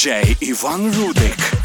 DJ Ivan Roudyk.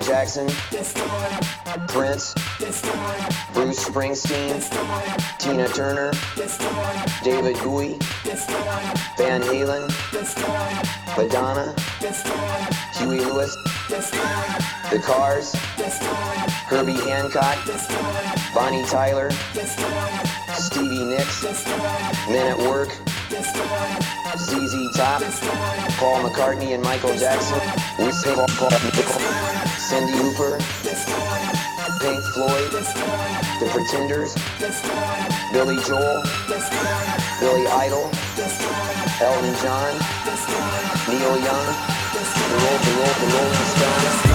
Michael Jackson, Prince, Bruce Springsteen, Tina Turner, David Bowie, Van Halen, Madonna, Huey Lewis, The Cars, Herbie Hancock, Bonnie Tyler, Stevie Nicks, Men at Work, ZZ Top, Paul McCartney and Michael Jackson. We Cyndi Lauper, Pink Floyd, The Pretenders, Billy Joel, Billy Idol, Elton John, Neil Young, the Rolling Stones.